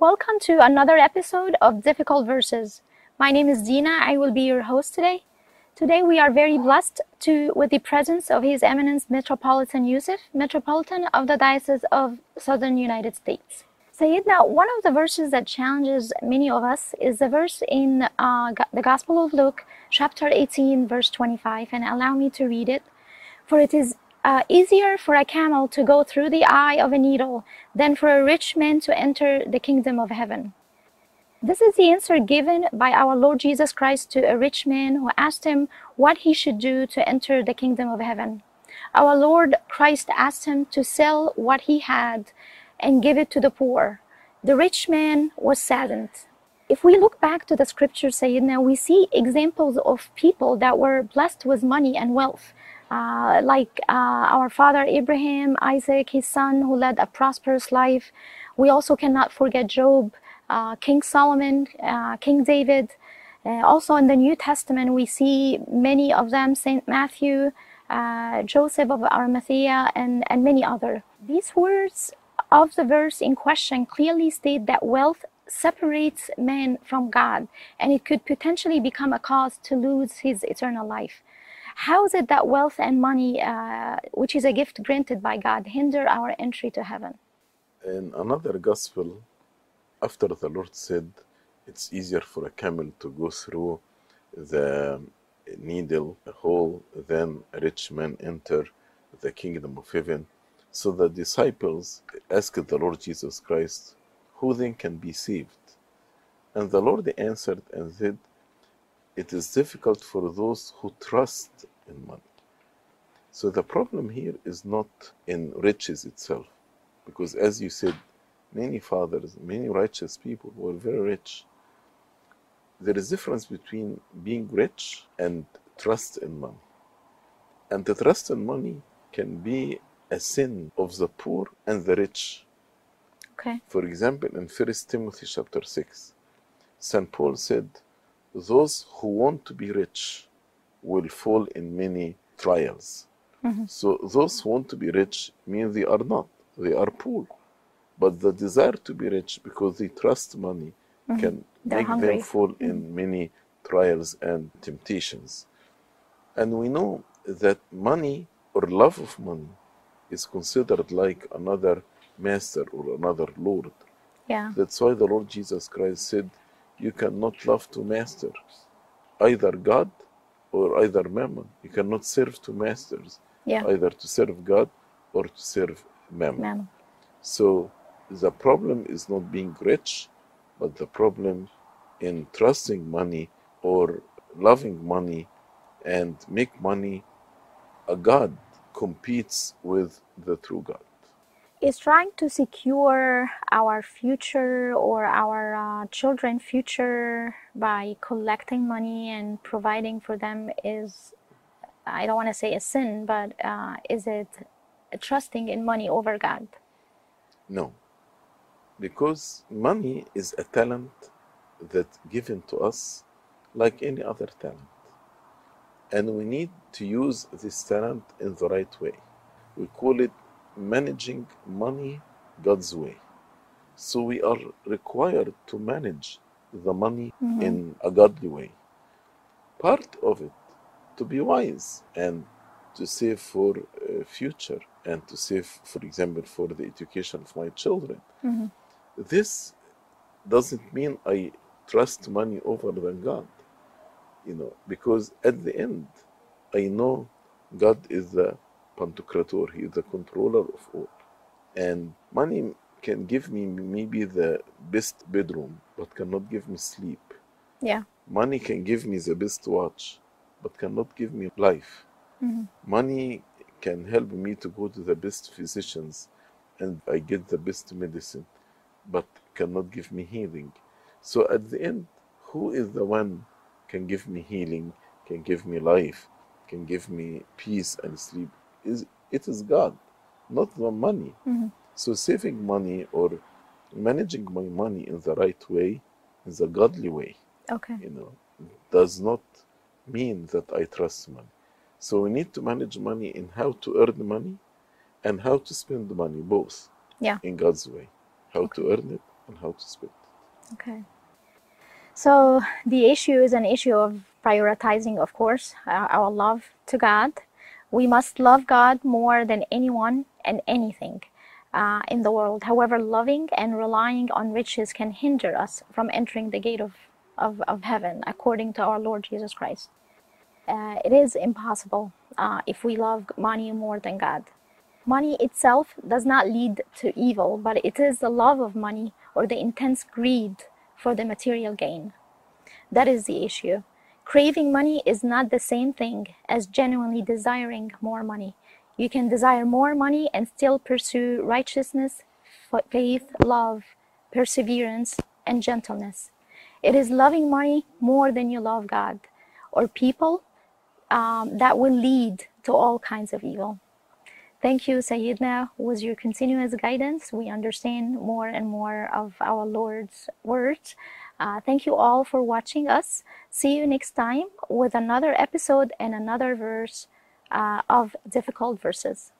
Welcome to another episode of Difficult Verses. My name is Dina. I will be your host today. Today we are very blessed to with the presence of His Eminence Metropolitan Yusuf, Metropolitan of the Diocese of Southern United States. Sayyidina, one of the verses that challenges many of us is the verse in uh, the Gospel of Luke, chapter 18, verse 25, and allow me to read it. For it is uh, easier for a camel to go through the eye of a needle than for a rich man to enter the kingdom of heaven. This is the answer given by our Lord Jesus Christ to a rich man who asked him what he should do to enter the kingdom of heaven. Our Lord Christ asked him to sell what he had and give it to the poor. The rich man was saddened. If we look back to the scriptures, Sayyidina, we see examples of people that were blessed with money and wealth. Uh, like uh, our father Abraham, Isaac, his son, who led a prosperous life. We also cannot forget Job, uh, King Solomon, uh, King David. Uh, also in the New Testament, we see many of them, Saint Matthew, uh, Joseph of Arimathea, and, and many other. These words of the verse in question clearly state that wealth separates man from God and it could potentially become a cause to lose his eternal life. How is it that wealth and money, uh, which is a gift granted by God, hinder our entry to heaven? In another gospel, after the Lord said it's easier for a camel to go through the needle hole than a rich man enter the kingdom of heaven, so the disciples asked the Lord Jesus Christ, Who then can be saved? And the Lord answered and said, It is difficult for those who trust in money. So the problem here is not in riches itself, because as you said, many fathers, many righteous people were very rich. There is a difference between being rich and trust in money. And the trust in money can be a sin of the poor and the rich. Okay. For example, in 1 Timothy chapter 6, St. Paul said, Those who want to be rich will fall in many trials. Mm-hmm. So, those who want to be rich mean they are not, they are poor. But the desire to be rich because they trust money can They're make hungry. them fall in many trials and temptations. And we know that money or love of money is considered like another master or another Lord. Yeah. That's why the Lord Jesus Christ said, You cannot love two masters, either God or either mammon. You cannot serve two masters, Yeah. either to serve God or to serve mammon. Ma'am. So the problem is not being rich, but the problem in trusting money or loving money and make money a God competes with the true God. Is trying to secure our future or our uh, children's future by collecting money and providing for them is i don't want to say a sin but uh, is it trusting in money over god No, because money is a talent that given to us like any other talent. And we need to use this talent in the right way. We call it managing money God's way. So we are required to manage the money in a godly way. Part of it to be wise and to save for uh, future and to save, for example, for the education of my children. This doesn't mean I trust money over than God, you know, because at the end, I know God is the Pantocrator, He is the controller of all. And money can give me maybe the best bedroom, but cannot give me sleep. yeah Money can give me the best watch, but cannot give me life. Mm-hmm. Money can help me to go to the best physicians and I get the best medicine, but cannot give me healing. So at the end, who is the one can give me healing, can give me life, can give me peace and sleep? Is it is God, not the money. Mm-hmm. So saving money or managing my money in the right way, in the godly way, okay you know, does not mean that I trust money. So we need to manage money in how to earn money and how to spend the money, both yeah in God's way. How to earn it and how to spend it. Okay. So the issue is an issue of prioritizing, of course, our, our love to God. We must love God more than anyone and anything uh, in the world. However, loving and relying on riches can hinder us from entering the gate of, of, of heaven, according to our Lord Jesus Christ. Uh, it is impossible uh, if we love money more than God. Money itself does not lead to evil, but it is the love of money or the intense greed for the material gain. That is the issue. Craving money is not the same thing as genuinely desiring more money. You can desire more money and still pursue righteousness, faith, love, perseverance, and gentleness. It is loving money more than you love God or people um, that will lead to all kinds of evil. Thank you, Sayyidina. With your continuous guidance, we understand more and more of our Lord's words. Uh, thank you all for watching us. See you next time with another episode and another verse uh, of difficult verses.